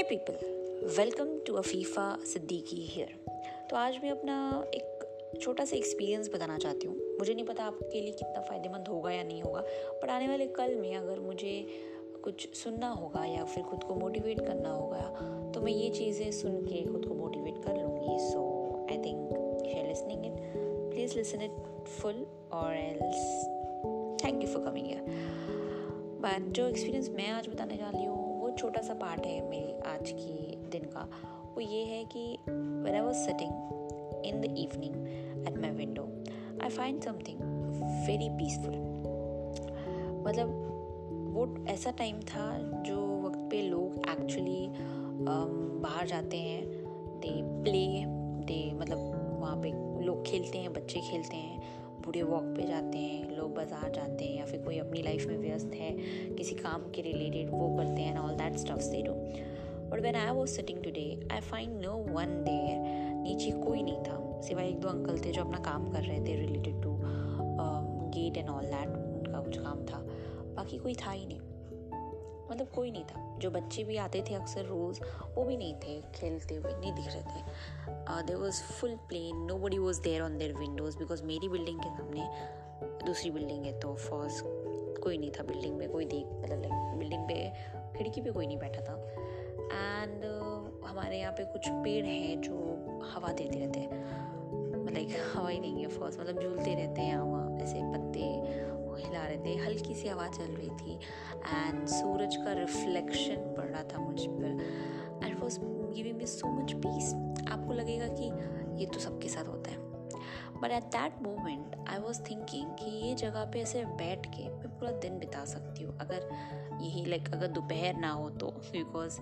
Hey people welcome to Afifa Siddiqui here तो आज मैं अपना एक छोटा सा एक्सपीरियंस बताना चाहती हूँ। मुझे नहीं पता आपके लिए कितना फ़ायदेमंद होगा या नहीं होगा पर आने वाले कल में अगर मुझे कुछ सुनना होगा या फिर खुद को मोटिवेट करना होगा तो मैं ये चीज़ें सुन के खुद को मोटिवेट कर लूँगी। So I think share listening it please listen it full और else thank you for coming but जो एक्सपीरियंस मैं आज बताने जा रही हूँ वो छोटा सा पार्ट है मेरी आज की दिन का वो ये है कि when I was sitting in the evening at my window I find something very peaceful मतलब वो ऐसा टाइम था जो वक्त पे लोग एक्चुअली um, बाहर जाते हैं दे प्ले दे मतलब वहाँ पे लोग खेलते हैं बच्चे खेलते हैं बूढ़े वॉक पे जाते हैं, लोग बाज़ार जाते हैं या फिर कोई अपनी लाइफ में व्यस्त है, किसी काम के रिलेटेड वो करते हैं all that stuffs they do but when I was sitting today I find no one there नीचे कोई नहीं था, सिवाय एक दो अंकल थे जो अपना काम कर रहे थे related to gate and all that उनका कुछ काम था। बाकी कोई था ही नहीं। मतलब कोई नहीं था। जो बच्चे भी आते थे अक्सर रोज़ वो भी नहीं थे खेलते हुए नहीं दिख रहे थे। There was full plain nobody was there on their windows because मेरी बिल्डिंग के सामने दूसरी बिल्डिंग है तो फ़र्स्ट कोई नहीं था बिल्डिंग में कोई देख मतलब लाइक बिल्डिंग पे खिड़की पे कोई नहीं बैठा था। एंड uh, हमारे यहाँ पे कुछ पेड़ हैं जो हवा देते रहते हैं। लाइक हवा ही नहीं है फ़र्स्ट मतलब झूलते रहते हैं हवा ऐसे पत्ते। हिला रहे थे, हल्की सी हवा चल रही थी एंड सूरज का रिफ्लेक्शन पड़ रहा था मुझ पर। And was giving me so much peace आपको लगेगा कि ये तो सबके साथ होता है। But at that moment I was thinking कि ये जगह पे ऐसे बैठ के मैं पूरा दिन बिता सकती हूँ। अगर यही लाइक अगर दोपहर ना हो तो बिकॉज़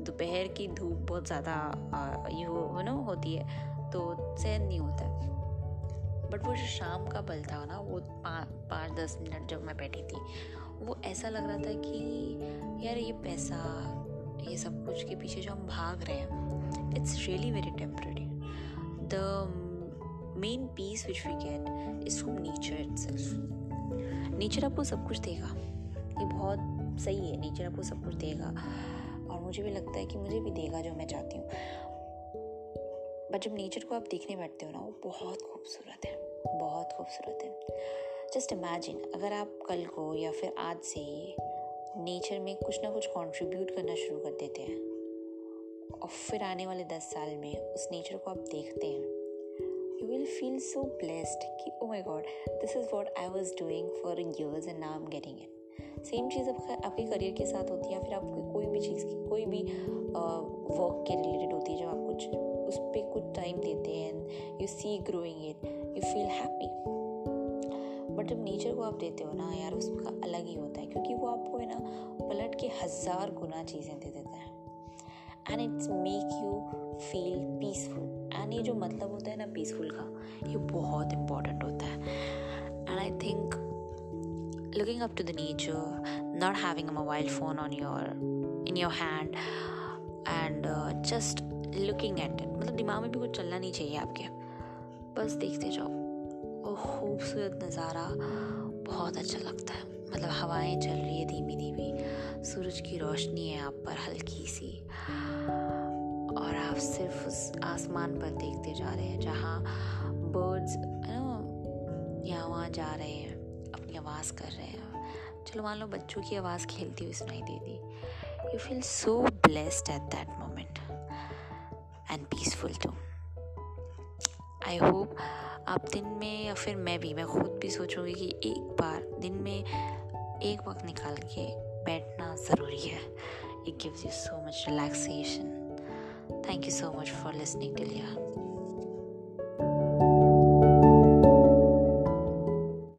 दोपहर की धूप बहुत ज़्यादा यू नो होती है तो सहन नहीं होता है। बट वो जो शाम का पल था ना, वो पाँच दस मिनट जब मैं बैठी थी, वो ऐसा लग रहा था कि यार ये पैसा, ये सब कुछ के पीछे जो हम भाग रहे हैं it's really very temporary the main peace which we get is from nature it nature आपको सब कुछ देगा। ये बहुत सही है नेचर आपको सब कुछ देगा। और मुझे भी लगता है कि मुझे भी देगा जो मैं चाहती हूँ। बट जब नेचर को आप देखने बैठते हो ना, वो बहुत खूबसूरत है, बहुत खूबसूरत है। जस्ट इमेजिन अगर आप कल को या फिर आज से ही नेचर में कुछ ना कुछ कंट्रीब्यूट करना शुरू कर देते हैं, और फिर आने वाले दस साल में उस नेचर को आप देखते हैं you will feel so blessed कि ओ my god this is what I was doing for years and now am getting it same चीज़ आपका, आपके करियर के साथ होती है या फिर आपकी कोई भी चीज़ की, कोई भी वर्क के रिलेटेड होती है जब आप कुछ उस पर कुछ टाइम देते हैं you see growing it you feel happy but जब नेचर को आप देते हो ना यार उसका अलग ही होता है क्योंकि वो आपको है ना पलट के हज़ार गुना चीज़ें दे देता है. And it's make you feel peaceful and ये जो मतलब होता है ना पीसफुल का ये बहुत इंपॉर्टेंट होता है. And I think up to the nature, not having a mobile phone on your in your hand, and uh, just looking at it. मतलब दिमाग में भी कुछ चलना नहीं चाहिए आपके। बस देखते जाओ। वो खूबसूरत नज़ारा। बहुत अच्छा लगता है। मतलब हवाएँ चल रही है धीमी धीमी। सूरज की रोशनी है आप पर हल्की सी। और आप सिर्फ़ उस आसमान पर देखते जा रहे हैं, जहाँ बर्ड्स यहाँ वहाँ जा रहे हैं, अपनी आवाज़ कर रहे हैं। चलो मान लो बच्चों की आवाज़ खेलती हुई सुनाई दे दी। You feel so blessed at that moment and peaceful too I hope आप दिन में या फिर मैं भी, मैं खुद भी सोचूँगी कि एक बार दिन में एक वक्त निकाल के बैठना ज़रूरी है। It gives you so much relaxation thank you so much for listening till यार